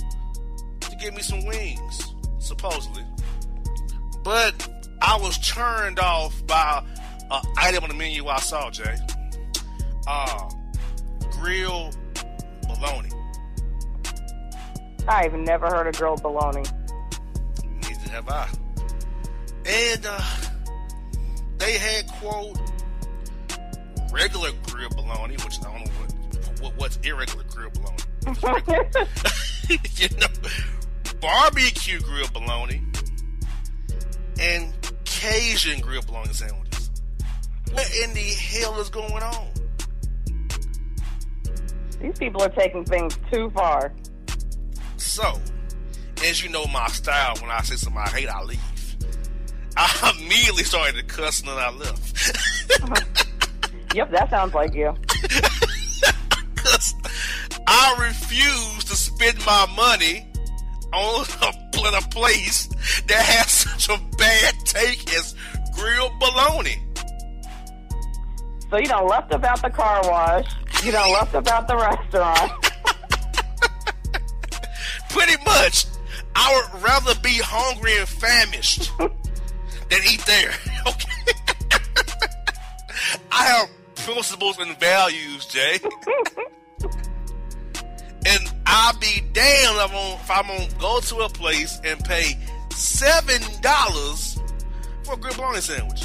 to get me some wings, supposedly. But I was turned off by an item on the menu I saw, Jay. Uh, grill bologna. I've never heard of grilled bologna. Neither have I. And uh, they had quote regular grilled bologna, which I don't know what, what what's irregular grilled bologna. you know, barbecue grilled bologna and Cajun grilled bologna sandwiches. What in the hell is going on? These people are taking things too far. So, as you know my style, when I say something I hate, I leave. I immediately started to cuss and then I left. Yep, that sounds like you. I refuse to spend my money on a, a place that has such a bad take as grilled bologna. So you done left about the car wash. You done left about the restaurant. Pretty much, I would rather be hungry and famished than eat there. Okay. I have principles and values, Jay. I'll be damned if I'm, gonna, if I'm gonna go to a place and pay seven dollars for a grilled bologna sandwich.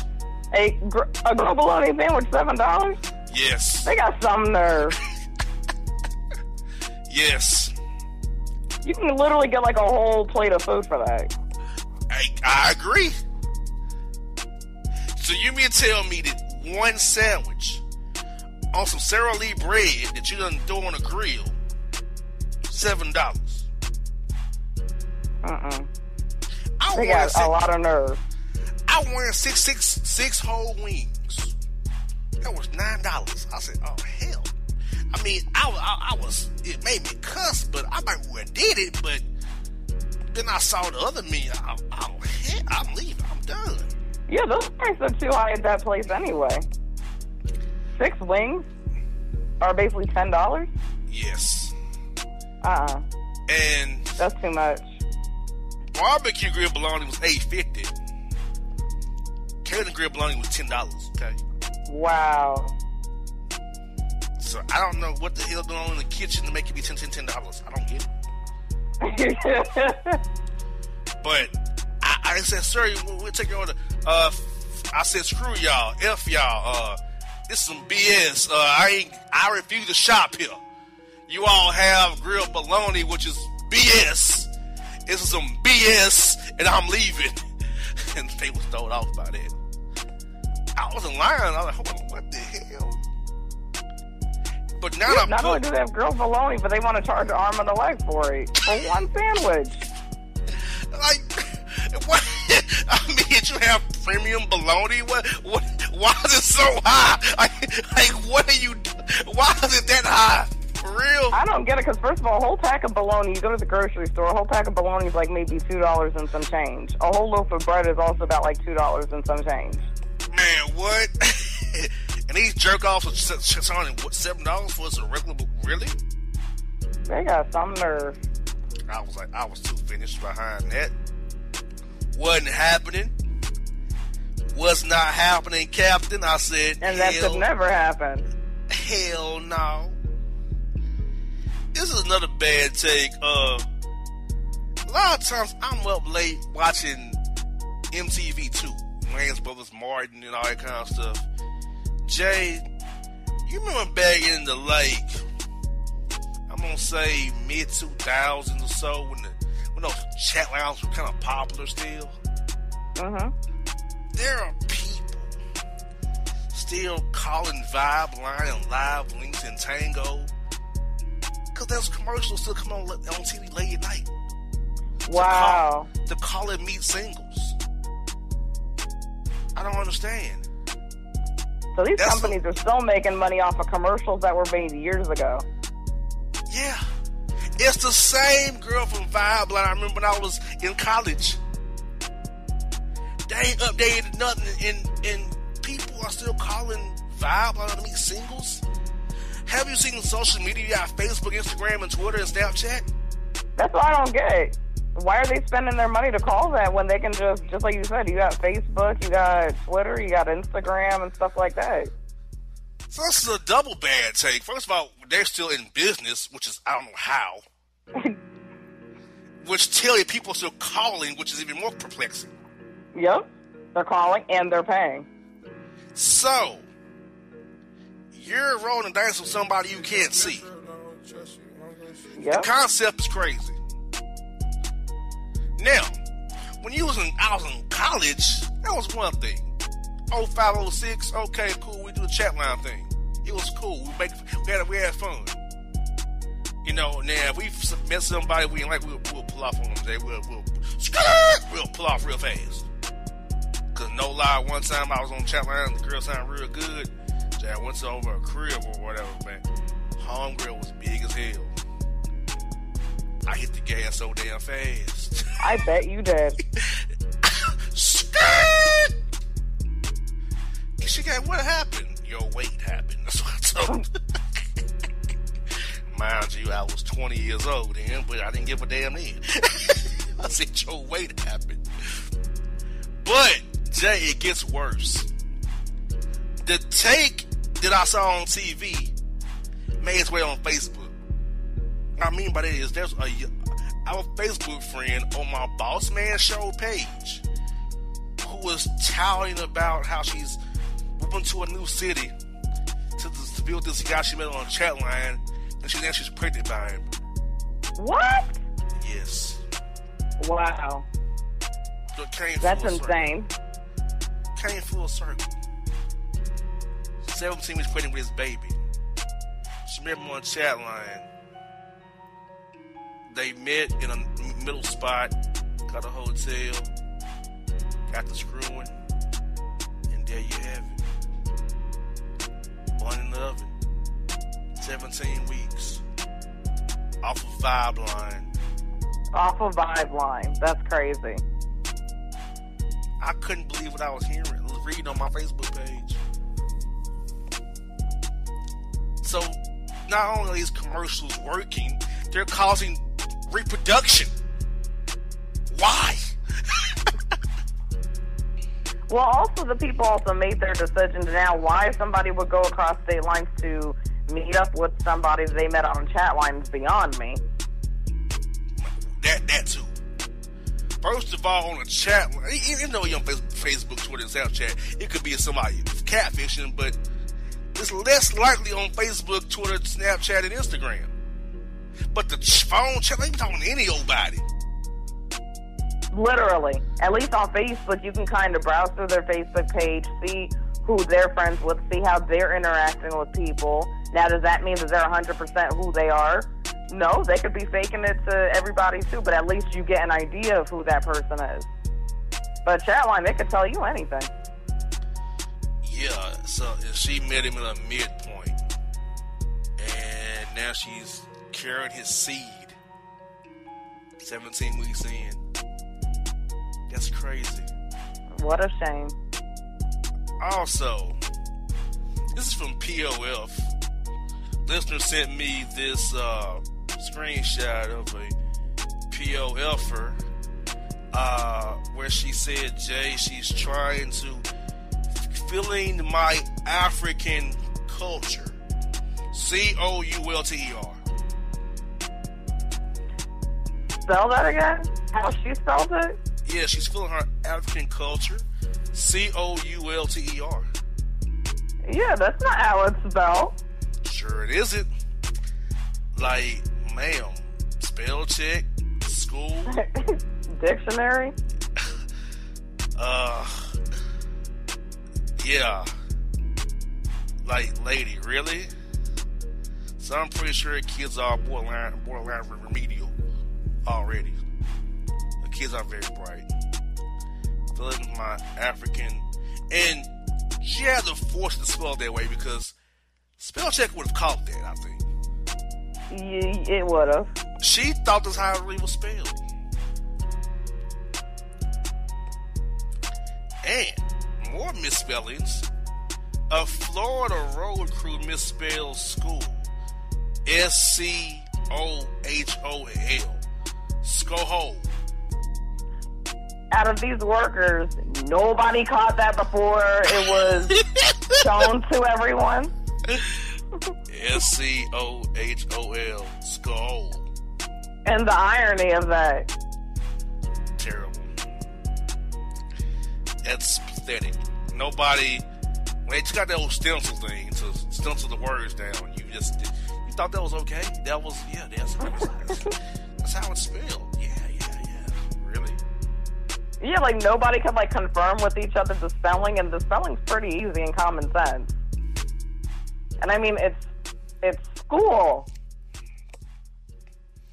A, gr- a grilled bologna sandwich, seven dollars. Yes, They got some nerve. yes, You can literally get like a whole plate of food for that. I, I agree. So you mean tell me that one sandwich on some Sara Lee bread that you done throw on a grill, seven dollars? Uh-uh. I They got a lot of nerve. I wanted six six six whole wings. That was nine dollars. I said, "Oh hell!" I mean, I, I, I was it made me cuss, but I might well did it. But then I saw the other menu. I, oh hell, I'm leaving. I'm done. Yeah, those prices are too high at that place anyway. Six wings are basically ten dollars. Yes, Uh-uh. and That's too much. barbecue grill bologna was eight fifty. Cajun grill bologna was ten dollars. Okay, Wow. so I don't know what the hell going on in the kitchen to make it be ten ten ten dollars. I don't get it. But I, I said, sir, we'll, we'll take your order. Uh, I said, screw y'all, f y'all. Uh, this is some BS. Uh, I ain't, I refuse to shop here. You all have grilled bologna, which is BS. This is some BS, and I'm leaving. And they was thrown off by that. I wasn't lying. I was like, what the hell? But now I'm Not only do they have grilled bologna, but they want to charge an arm and a leg for it for one sandwich. like What? I mean, you have premium bologna. What? What? Why is it so high? Like, like what are you? Why is it that high? For real? I don't get it because first of all, a whole pack of bologna. You go to the grocery store, a whole pack of bologna is like maybe two dollars and some change. A whole loaf of bread is also about like two dollars and some change. Man, what? and these jerk offs are selling what seven dollars for a regular? Really? They got some nerve. I was like, I was too finished behind that. Wasn't happening. Was not happening, Captain. I said, And that could never happen. hell no. This is another bad take. Uh, a lot of times I'm up late watching MTV2, Wayans Brothers Martin and all that kind of stuff. Jay, you remember back in the like, I'm gonna say mid 2000s or so when the when those chat lounges were kind of popular still. Uh-huh. There are people still calling Vibe Line and Live Links and Tango because those commercials still come on on TV late at night. Wow. To call it meet singles. I don't understand. So these That's companies are still making money off of commercials that were made years ago. Yeah. It's the same girl from Vibe Line I remember when I was in college. They ain't updated nothing, and, and people are still calling Vibe Line to meet singles. Have you seen social media? You got Facebook, Instagram, and Twitter and Snapchat? That's what I don't get. Why are they spending their money to call that when they can just, just like you said, you got Facebook, you got Twitter, you got Instagram and stuff like that. So this is a double bad take. First of all, they're still in business, which is I don't know how. which tell you people are still calling, which is even more perplexing. Yep. They're calling and they're paying. So you're rolling dice with somebody you can't see. The concept is crazy. Now, when you was in, I was in college, that was one thing. 0506, okay, cool, we do the chat line thing. It was cool. We make, we had, we had fun. You know, now if we met somebody we like, we'll, we'll pull off on them. They will, we'll, we'll pull off real fast. Cause no lie, one time I was on chat line, the girl sounded real good. So I went to over a crib or whatever, man. Homegirl was big as hell. I hit the gas so damn fast. I bet you did. Skirt! And she got what happened? Your weight happened. That's what I told her. Mind you, I was 20 years old then, but I didn't give a damn then. I said your weight happened. But Jay, it gets worse. The take that I saw on TV made its way on Facebook. What I mean by that is there's a our Facebook friend on my Boss Man Show page who was touting about how she's moving to a new city to, to be with this guy she met on a chat line, and she then she's pregnant by him. What? Yes, Wow. That's full circle. insane. Came full circle. Seventeen was pregnant with his baby. She met him on chat line. They met in a middle spot, got a hotel, got the screwing, and there you have it. Born in the oven. 17 weeks. Off of Vibe Line. Off of Vibe Line. That's crazy. I couldn't believe what I was hearing, reading on my Facebook page. So, not only these commercials working, they're causing reproduction. Why? Well, also the people also made their decision to now why somebody would go across state lines to meet up with somebody they met on chat lines beyond me. That that too. First of all, on a chat, even though you're on Facebook, Twitter, and Snapchat, it could be somebody catfishing, but it's less likely on Facebook, Twitter, Snapchat, and Instagram. But the phone chat, ain't talking to any old body. Literally. At least on Facebook, you can kind of browse through their Facebook page, see who they're friends with, see how they're interacting with people. Now, does that mean that they're 100% who they are? No, they could be faking it to everybody too, but at least you get an idea of who that person is. But chat line, they could tell you anything. Yeah, so she met him at a midpoint, and now she's carrying his seed. 17 weeks in. That's crazy. What a shame. Also, this is from POF. Listener sent me this uh, screenshot of a POFer uh, where she said, Jay, she's trying to feeling my African culture. C O U L T E R. Spell that again? How she spelled it? Yeah, she's feeling her African culture. C O U L T E R. Yeah, that's not how it's spelled. Sure, it isn't. Like, ma'am, spell check, school. Dictionary? Uh, yeah. Like, lady, really? So I'm pretty sure kids are borderline, borderline remedial already. The kids are very bright. Feeling my African, and she had to force to spell that way because spell check would have caught that. I think Yeah, it would have. she thought this how it really was spelled. And more misspellings. A Florida road crew misspelled school. S C O H O L. Skohole. Out of these workers, nobody caught that before it was shown to everyone. S C O H O L. Skohole. And the irony of that. Terrible. That's pathetic. Nobody. When they took out that old stencil thing to stencil the words down, you just you thought that was okay. That was yeah. That's that's how it's spelled. Yeah, yeah, yeah. Really? Yeah, like nobody could like confirm with each other the spelling, and the spelling's pretty easy and common sense. And I mean, it's it's school.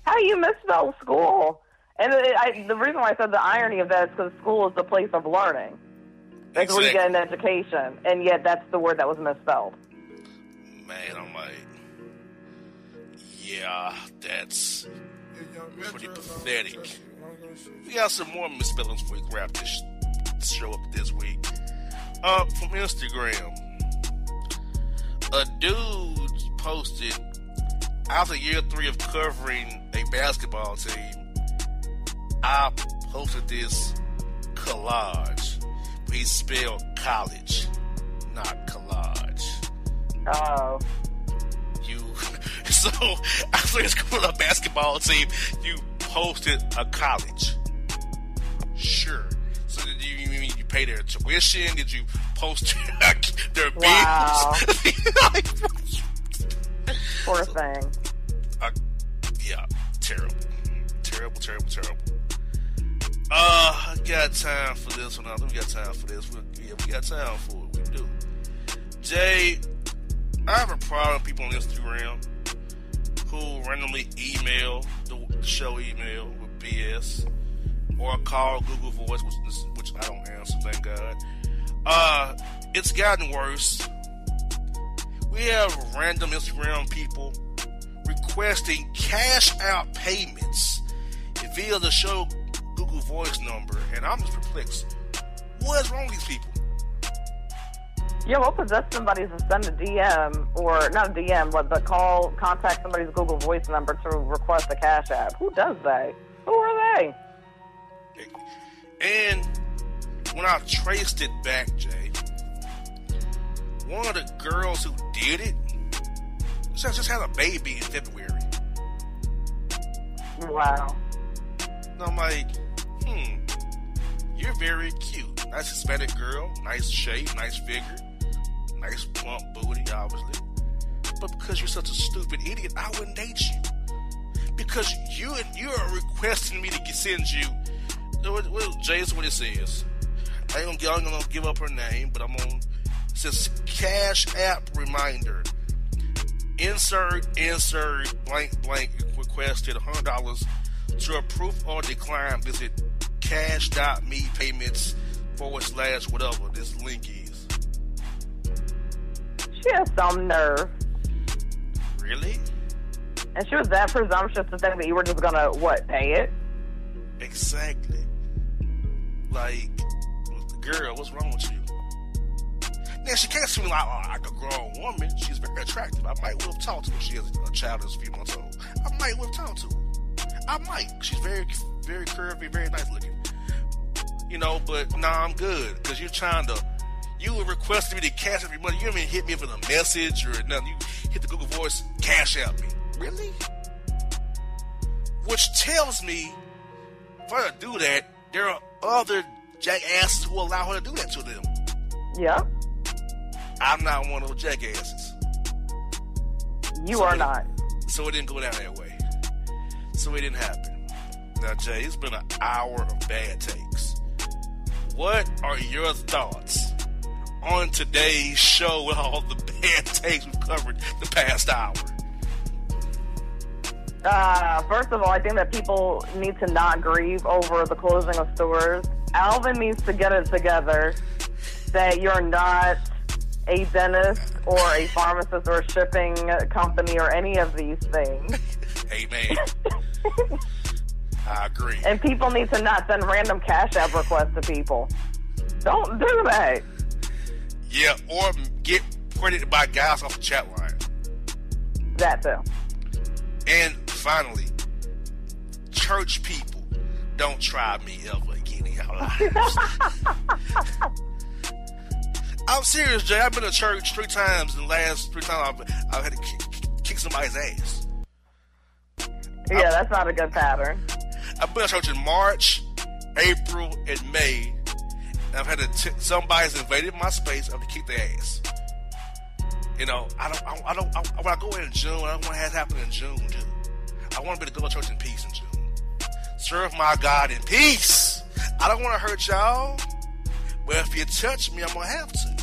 How do you misspell school? And it, I, the reason why I said the irony of that is because school is the place of learning. That's where you get an education, and yet that's the word that was misspelled. Man, I'm like, yeah, that's pretty pathetic. We got some more misspellings for we wrap this show up this week. Uh, from Instagram, a dude posted after year three of covering a basketball team. I posted this collage. He spelled college, not collage. Oh, You so after it's covered a basketball team, you posted a college. Sure. So did you, you mean you pay their tuition? Did you post their Wow. bills? Like, poor thing. uh, yeah, terrible, terrible, terrible, terrible. Uh, I got time for this one. I think we got time for this. We, yeah, we got time for it. We do. Jay, I have a problem with people on Instagram who randomly email the show email with BS or call Google Voice, which, which I don't answer, thank God. Uh, it's gotten worse. We have random Instagram people requesting cash out payments via the show Google Voice number, and I'm just perplexed. What is wrong with these people? Yeah, what possessed somebody to send a DM or not a DM, but but call contact somebody's Google Voice number to request a cash app? Who does that? Who are they? And when I traced it back, Jay, one of the girls who did it just just had a baby in February. Wow. And I'm like, hmm, you're very cute. Nice Hispanic girl, nice shape, nice figure, nice plump booty, obviously. But because you're such a stupid idiot, I wouldn't date you. Because you you are requesting me to send you. Well, well, Jae, what it says. I ain't gonna, I'm gonna give up her name, but I'm on. It says Cash App reminder. Insert, insert, blank, blank, requested $100 to approve or decline. Visit cash.me payments forward slash whatever this link is. She has some nerve. Really? And she was that presumptuous to think that you were just gonna, what, pay it? Exactly. Like, girl, what's wrong with you? Now, she can't seem like, oh, like a grown woman. She's very attractive. I might will talk to her. She has a child that's a few months old. I might will talk to her. I might. She's very, very curvy, very nice looking. You know, but nah, I'm good. Because you're trying to, you were requesting me to cash out your money. You haven't hit me with a message or nothing. You hit the Google Voice, cash out me. Really? Which tells me, for her to do that, there are other jackasses who allow her to do that to them. Yeah. I'm not one of those jackasses. You So are not. So it didn't go down that way. So it didn't happen. Now, Jae, it's been an hour of bad takes. What are your thoughts on today's show with all the bad takes we've covered the past hour? Uh, first of all, I think that people need to not grieve over the closing of stores. Alvin needs to get it together that you're not a dentist or a pharmacist or a shipping company or any of these things. Amen. I agree. And people need to not send random cash app requests to people. Don't do that. Yeah, or get credited by guys off the chat line. That too. And finally, church people, don't try me ever again in your lives. I'm serious, Jae. I've been to church three times in the last three times I've, I've had to kick, kick somebody's ass. Yeah, that's not a good pattern. I've been to church in March, April, and May. And I've had t- somebody's invaded my space. Had to kick their ass. You know, I don't. I, I don't. I, when I go in June, I don't want to have it happen in June, dude. I want to be to go to church in peace in June. Serve my God in peace. I don't want to hurt y'all. But if you touch me, I'm gonna have to.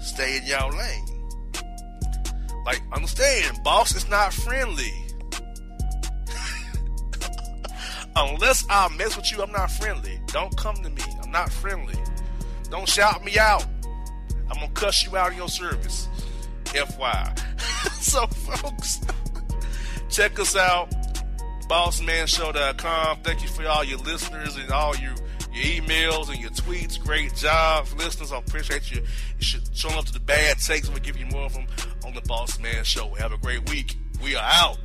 Stay in y'all lane. Like, understand, boss is not friendly. Unless I mess with you, I'm not friendly. Don't come to me. I'm not friendly. Don't shout me out. I'm gonna cuss you out in your service. FY. so, folks, check us out. BossManShow.com. Thank you for all your listeners and all your your emails and your tweets. Great job, listeners. I appreciate you, you showing up to the bad takes. We'll give you more of them on the Boss Man Show. Have a great week. We are out.